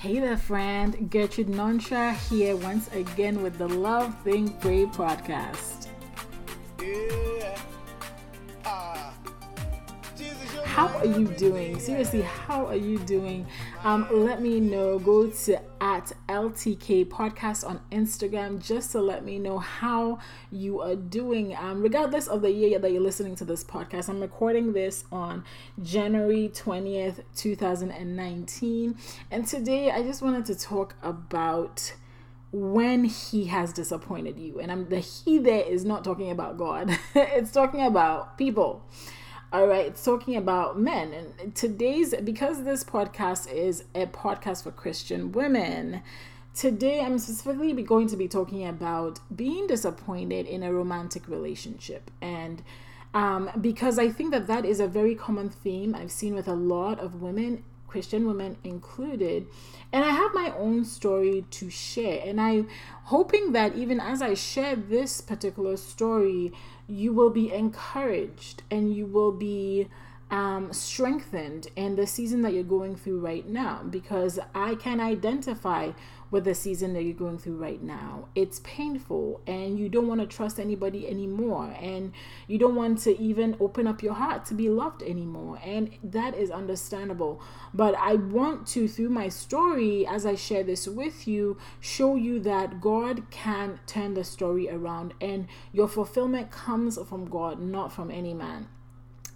Hey there, friend. Gertrude Nonsha here once again with the Love Think Pray podcast. Yeah. Uh, how are you doing? Seriously, how are you doing? Um, let me know. Go to at LTK Podcast on Instagram just to let me know how you are doing. Um, regardless of the year that you're listening to this podcast, I'm recording this on January 20th, 2019. And today I just wanted to talk about when he has disappointed you. And I'm the he there is not talking about God. it's talking about people. All right, it's talking about men. And today's, because this podcast is a podcast for Christian women, today I'm specifically going to be talking about being disappointed in a romantic relationship. And um, because I think that that is a very common theme I've seen with a lot of women, Christian women included. And I have my own story to share. And I'm hoping that even as I share this particular story, you will be encouraged and you will be um, strengthened in the season that you're going through right now because I can identify with the season that you're going through right now. It's painful and you don't want to trust anybody anymore and you don't want to even open up your heart to be loved anymore. And that is understandable. But I want to, through my story, as I share this with you, show you that God can turn the story around and your fulfillment comes from God, not from any man.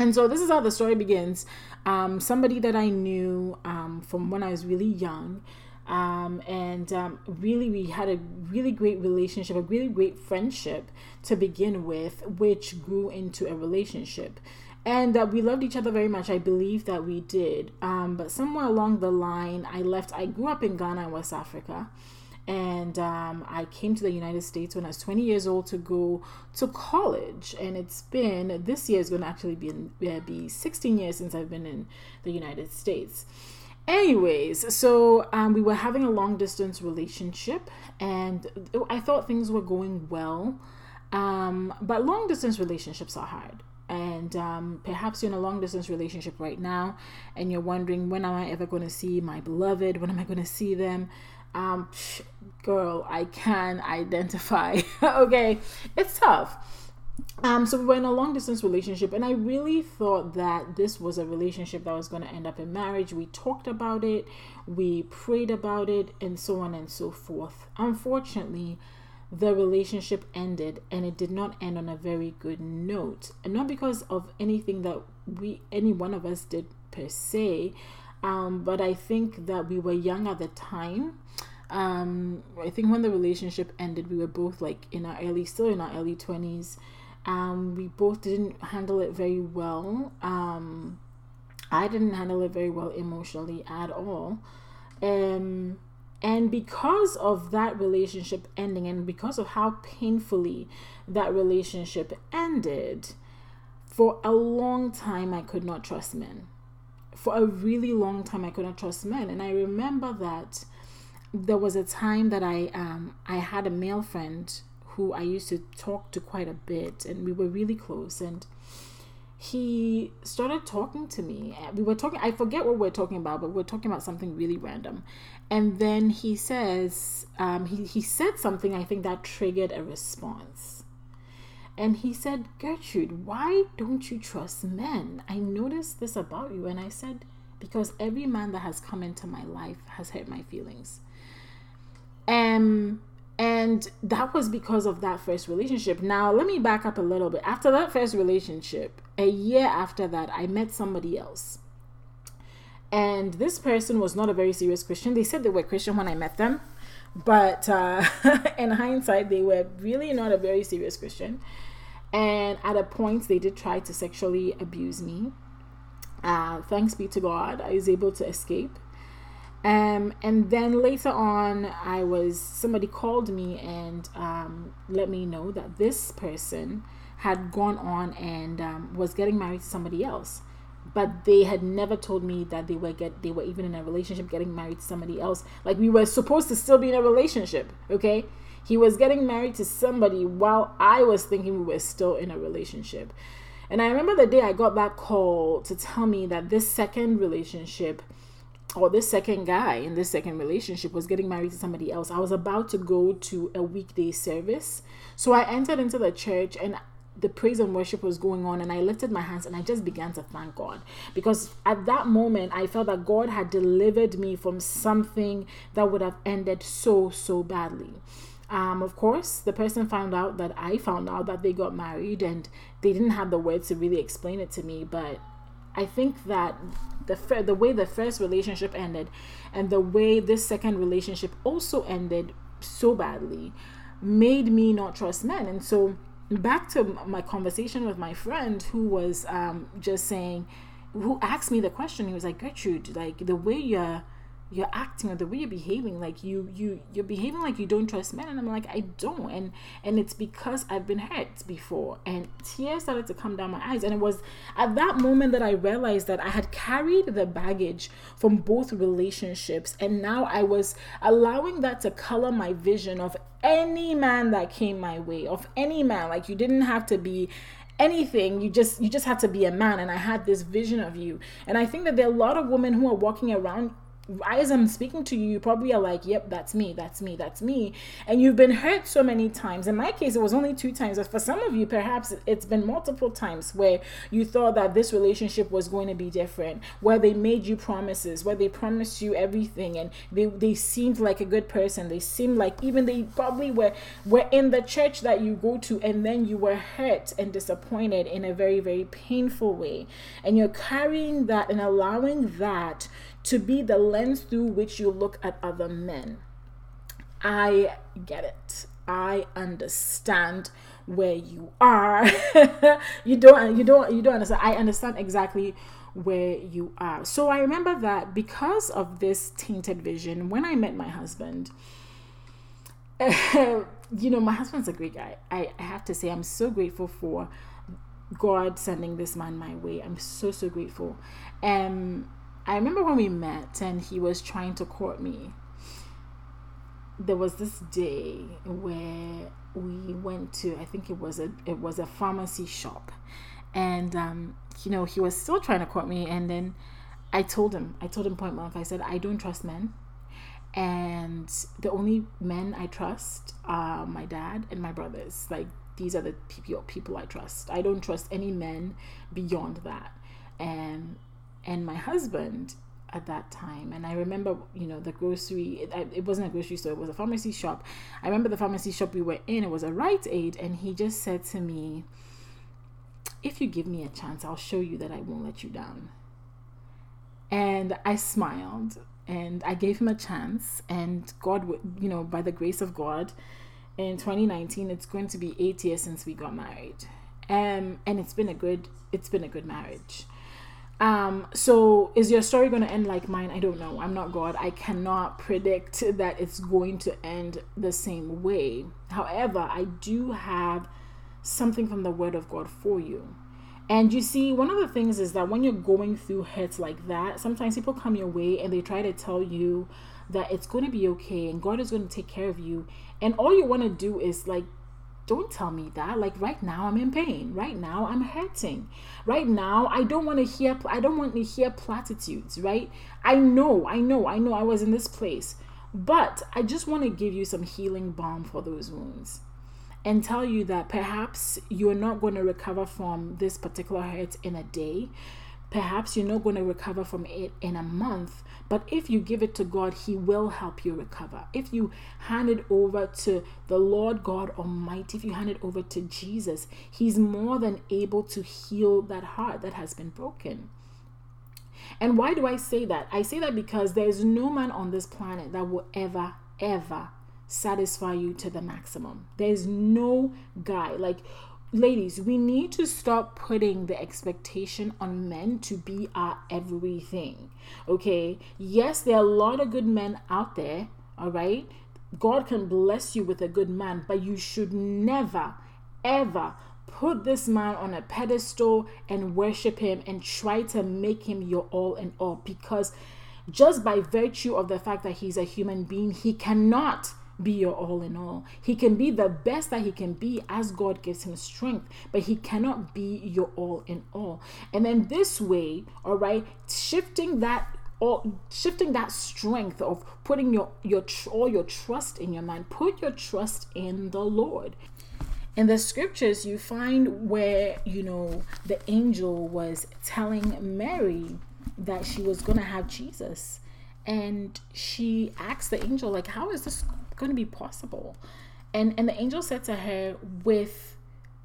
And so this is how the story begins. Um, somebody that I knew um, from when I was really young. Um, and um, really, we had a really great relationship, a really great friendship to begin with, which grew into a relationship. And uh, we loved each other very much. I believe that we did. Um, but somewhere along the line, I left. I grew up in Ghana, West Africa and um, I came to the United States when I was 20 years old to go to college. And it's been this year is going to actually be be 16 years since I've been in the United States. Anyways, so um, we were having a long distance relationship, and I thought things were going well. Um, but long distance relationships are hard. And um, perhaps you're in a long distance relationship right now and you're wondering when am i ever going to see my beloved? When am i going to see them? Um girl i can identify. Okay it's tough um so we were in a long distance relationship and i really thought that this was a relationship that was going to end up in marriage we talked about it we prayed about it and so on and so forth unfortunately the relationship ended and it did not end on a very good note and not because of anything that we any one of us did per se um, but I think that we were young at the time. Um, I think when the relationship ended, we were both like in our early, still in our early 20s. Um, we both didn't handle it very well. Um, I didn't handle it very well emotionally at all. Um, and because of that relationship ending, and because of how painfully that relationship ended, for a long time I could not trust men for a really long time I couldn't trust men. And I remember that there was a time that I um I had a male friend who I used to talk to quite a bit and we were really close and he started talking to me. We were talking I forget what we are talking about, but we we're talking about something really random. And then he says um he, he said something I think that triggered a response and he said, Gertrude, why don't you trust men? I noticed this about you. And I said, Because every man that has come into my life has hurt my feelings. Um, and that was because of that first relationship. Now, let me back up a little bit. After that first relationship, a year after that, I met somebody else. And this person was not a very serious Christian. They said they were Christian when I met them, but uh, in hindsight, they were really not a very serious Christian. And at a point, they did try to sexually abuse me. Uh, thanks be to God, I was able to escape. Um, and then later on, I was somebody called me and um, let me know that this person had gone on and um, was getting married to somebody else, but they had never told me that they were get they were even in a relationship, getting married to somebody else. Like we were supposed to still be in a relationship, okay? He was getting married to somebody while I was thinking we were still in a relationship. And I remember the day I got that call to tell me that this second relationship or this second guy in this second relationship was getting married to somebody else. I was about to go to a weekday service. So I entered into the church and the praise and worship was going on and I lifted my hands and I just began to thank God because at that moment I felt that God had delivered me from something that would have ended so so badly. Um, of course, the person found out that I found out that they got married and they didn't have the words to really explain it to me, but I think that the fir- the way the first relationship ended and the way this second relationship also ended so badly made me not trust men. And so back to my conversation with my friend who was um, just saying, who asked me the question, he was like, Gertrude, like the way you're you're acting or the way you're behaving like you you you're behaving like you don't trust men. And i'm like i don't. And and it's because i've been hurt before. And tears started to come down my eyes. And it was at that moment that i realized that i had carried the baggage from both relationships. And now i was allowing that to color my vision of any man that came my way of any man. Like you didn't have to be anything. You just you just had to be a man. And i had this vision of you. And i think that there are a lot of women who are walking around as I'm speaking to you, you probably are like, yep, that's me, that's me, that's me. And you've been hurt so many times. In my case, it was only two times. But for some of you, perhaps it's been multiple times where you thought that this relationship was going to be different, where they made you promises, where they promised you everything and they, they seemed like a good person. They seemed like even they probably were, were in the church that you go to and then you were hurt and disappointed in a very, very painful way. And you're carrying that and allowing that to be the lens through which you look at other men. I get it. I understand where you are. you don't you don't you don't understand. I understand exactly where you are. So I remember that because of this tainted vision, when I met my husband, you know, my husband's a great guy. I, I have to say, I'm so grateful for God sending this man my way. I'm so, so grateful. Um, I remember when we met and he was trying to court me. There was this day where we went to I think it was a it was a pharmacy shop, and um, you know he was still trying to court me, and then I told him I told him point blank I said I don't trust men, and the only men I trust are my dad and my brothers. Like these are the people people I trust. I don't trust any men beyond that, and and my husband at that time and i remember you know the grocery it, it, wasn't a grocery store it was a pharmacy shop. I remember the pharmacy shop we were in it was a Rite Aid and he just said to me if you give me a chance i'll show you that i won't let you down. And i smiled and i gave him a chance and god you know by the grace of god in 2019 it's going to be eight years since we got married. Um, and it's been a good it's been a good marriage um, so is your story going to end like mine? I don't know. I'm not God. I cannot predict that it's going to end the same way. However, I do have something from the word of God for you. And you see, one of the things is that when you're going through hurts like that, sometimes people come your way and they try to tell you that it's going to be okay and God is going to take care of you. And all you want to do is like don't tell me that. Like right now i'm in pain. Right now i'm hurting. Right now i don't want to hear i don't want to hear platitudes right? I know i know i know i was in this place but i just want to give you some healing balm for those wounds and tell you that perhaps you're not going to recover from this particular hurt in a day Perhaps you're not going to recover from it in a month, but if you give it to God, He will help you recover. If you hand it over to the Lord God Almighty, if you hand it over to Jesus, He's more than able to heal that heart that has been broken. And why do I say that? I say that because there's no man on this planet that will ever, ever satisfy you to the maximum. There's no guy. Like, ladies, we need to stop putting the expectation on men to be our everything. Okay? Yes, there are a lot of good men out there, all right? God can bless you with a good man, but you should never, ever put this man on a pedestal and worship him and try to make him your all in all because just by virtue of the fact that he's a human being, he cannot be your all in all. He can be the best that he can be as God gives him strength, but he cannot be your all in all. And then this way, all right, shifting that all shifting that strength of putting your your all your trust in your mind put your trust in the lord in the scriptures you find where you know the angel was telling mary that she was going to have jesus and she asked the angel like how is this going to be possible and and the angel said to her with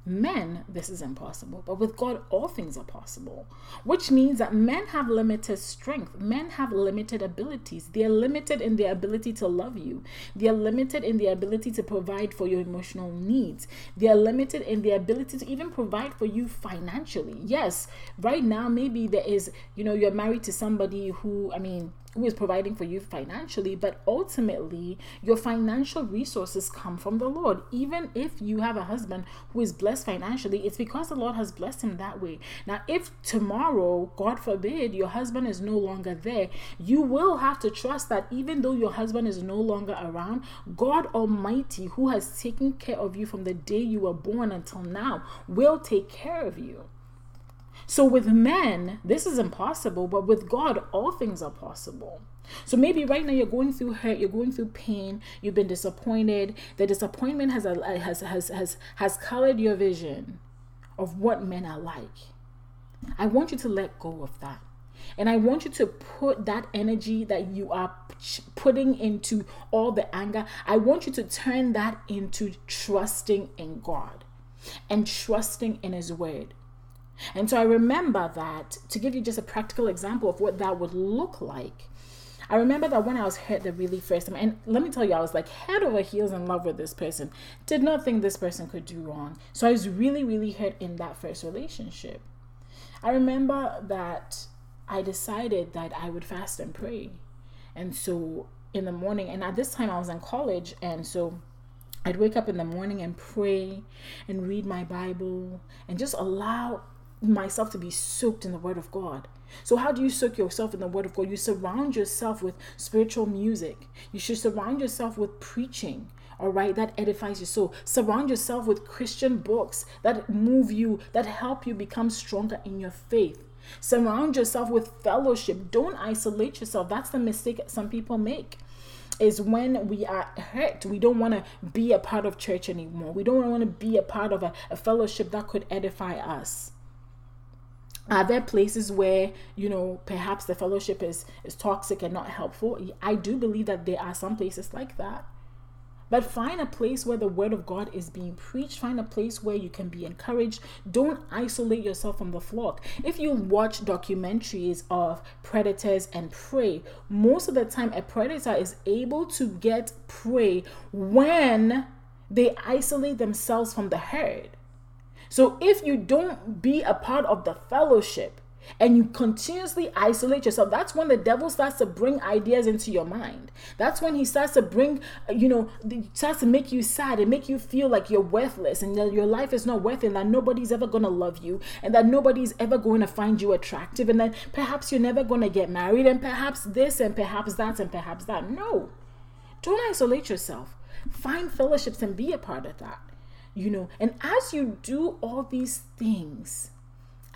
men, this is impossible. But with God, all things are possible, which means that men have limited strength. Men have limited abilities. They are limited in their ability to love you, they are limited in their ability to provide for your emotional needs, they are limited in their ability to even provide for you financially. Yes, right now, maybe there is, you know, you're married to somebody who, I mean, who is providing for you financially, but ultimately your financial resources come from the Lord. Even if you have a husband who is blessed financially, it's because the Lord has blessed him that way. Now, if tomorrow, God forbid, your husband is no longer there, you will have to trust that even though your husband is no longer around, God Almighty, who has taken care of you from the day you were born until now, will take care of you. So with men, this is impossible, but with God, all things are possible. So maybe right now you're going through hurt, you're going through pain, you've been disappointed. The disappointment has uh, has has has has colored your vision of what men are like. I want you to let go of that. And I want you to put that energy that you are putting into all the anger, I want you to turn that into trusting in God and trusting in His Word. And so I remember that to give you just a practical example of what that would look like. I remember that when I was hurt the really first time, and let me tell you, I was like head over heels in love with this person. Did not think this person could do wrong. So I was really, really hurt in that first relationship. I remember that I decided that I would fast and pray. And so in the morning, and at this time I was in college, and so I'd wake up in the morning and pray and read my Bible and just allow myself to be soaked in the Word of God. So, how do you soak yourself in the Word of God? You surround yourself with spiritual music. You should surround yourself with preaching, all right, that edifies your soul. Surround yourself with Christian books that move you, that help you become stronger in your faith. Surround yourself with fellowship. Don't isolate yourself. That's the mistake some people make is when we are hurt. We don't want to be a part of church anymore. We don't want to be a part of a, a fellowship that could edify us are there places where you know perhaps the fellowship is is toxic and not helpful? I do believe that there are some places like that. But find a place where the word of god is being preached. Find a place where you can be encouraged. Don't isolate yourself from the flock. If you watch documentaries of predators and prey most of the time a predator is able to get prey when they isolate themselves from the herd so if you don't be a part of the fellowship and you continuously isolate yourself, that's when the devil starts to bring ideas into your mind. That's when he starts to bring, uh, you know, starts to make you sad and make you feel like you're worthless and that your life is not worth it and that nobody's ever going to love you and that nobody's ever going to find you attractive and that perhaps you're never going to get married and perhaps this and perhaps that and perhaps that. No. Don't isolate yourself. Find fellowships and be a part of that you know and as you do all these things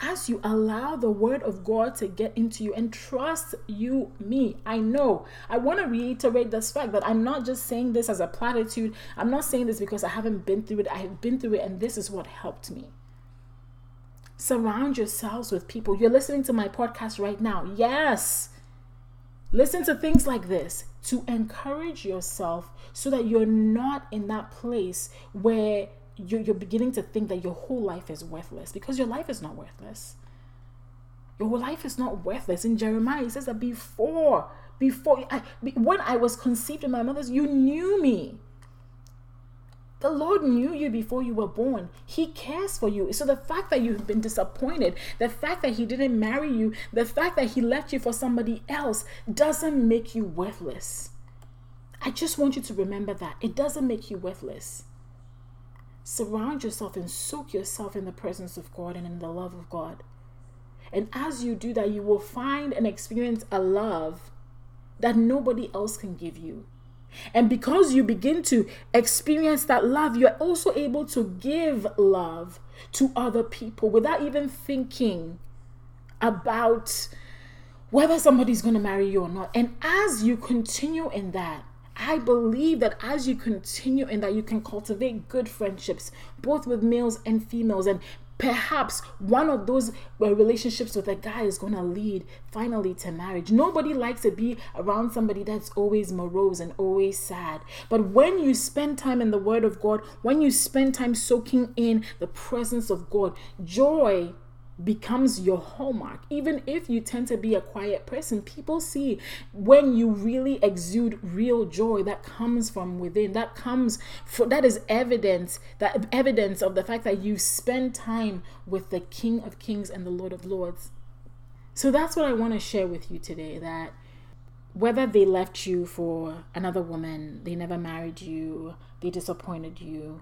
as you allow the word of God to get into you and trust you, me, I know. I want to reiterate this fact that I'm not just saying this as a platitude. I'm not saying this because I haven't been through it. I have been through it, and this is what helped me. Surround yourselves with people. You're listening to my podcast right now. Yes. Listen to things like this to encourage yourself so that you're not in that place where you're, you're beginning to think that your whole life is worthless because your life is not worthless. Your life is not worthless. In Jeremiah, it says that before, before I, when I was conceived in my mother's, you knew me. The Lord knew you before you were born. He cares for you. So the fact that you've been disappointed, the fact that He didn't marry you, the fact that He left you for somebody else doesn't make you worthless. I just want you to remember that. It doesn't make you worthless surround yourself and soak yourself in the presence of God and in the love of God. And as you do that, you will find and experience a love that nobody else can give you. And because you begin to experience that love, you're also able to give love to other people without even thinking about whether somebody's going to marry you or not. And as you continue in that, I believe that as you continue in that, you can cultivate good friendships, both with males and females, and perhaps one of those uh, relationships with a guy is going to lead finally to marriage. Nobody likes to be around somebody that's always morose and always sad. But when you spend time in the Word of God, when you spend time soaking in the presence of God, joy becomes your hallmark. Even if you tend to be a quiet person, people see when you really exude real joy that comes from within. That comes for that is evidence that evidence of the fact that you spend time with the King of Kings and the Lord of Lords. So that's what I want to share with you today that whether they left you for another woman, they never married you, they disappointed you,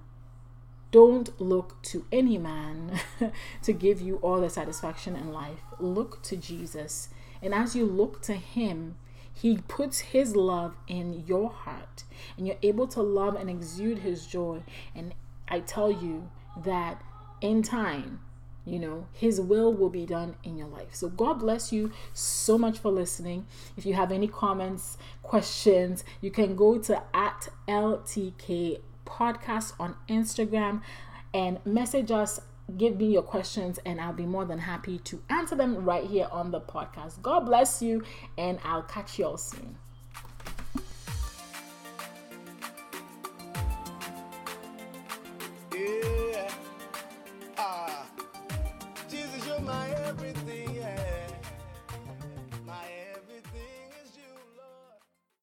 don't look to any man to give you all the satisfaction in life. Look to Jesus. And as you look to Him, He puts His love in your heart, and you're able to love and exude His joy. And I tell you that in time, you know, His will will be done in your life. So, God bless you so much for listening. If you have any comments, questions, you can go to at LTK podcast on Instagram and message us. Give me your questions, and I'll be more than happy to answer them right here on the podcast. God bless you, and I'll catch you all soon.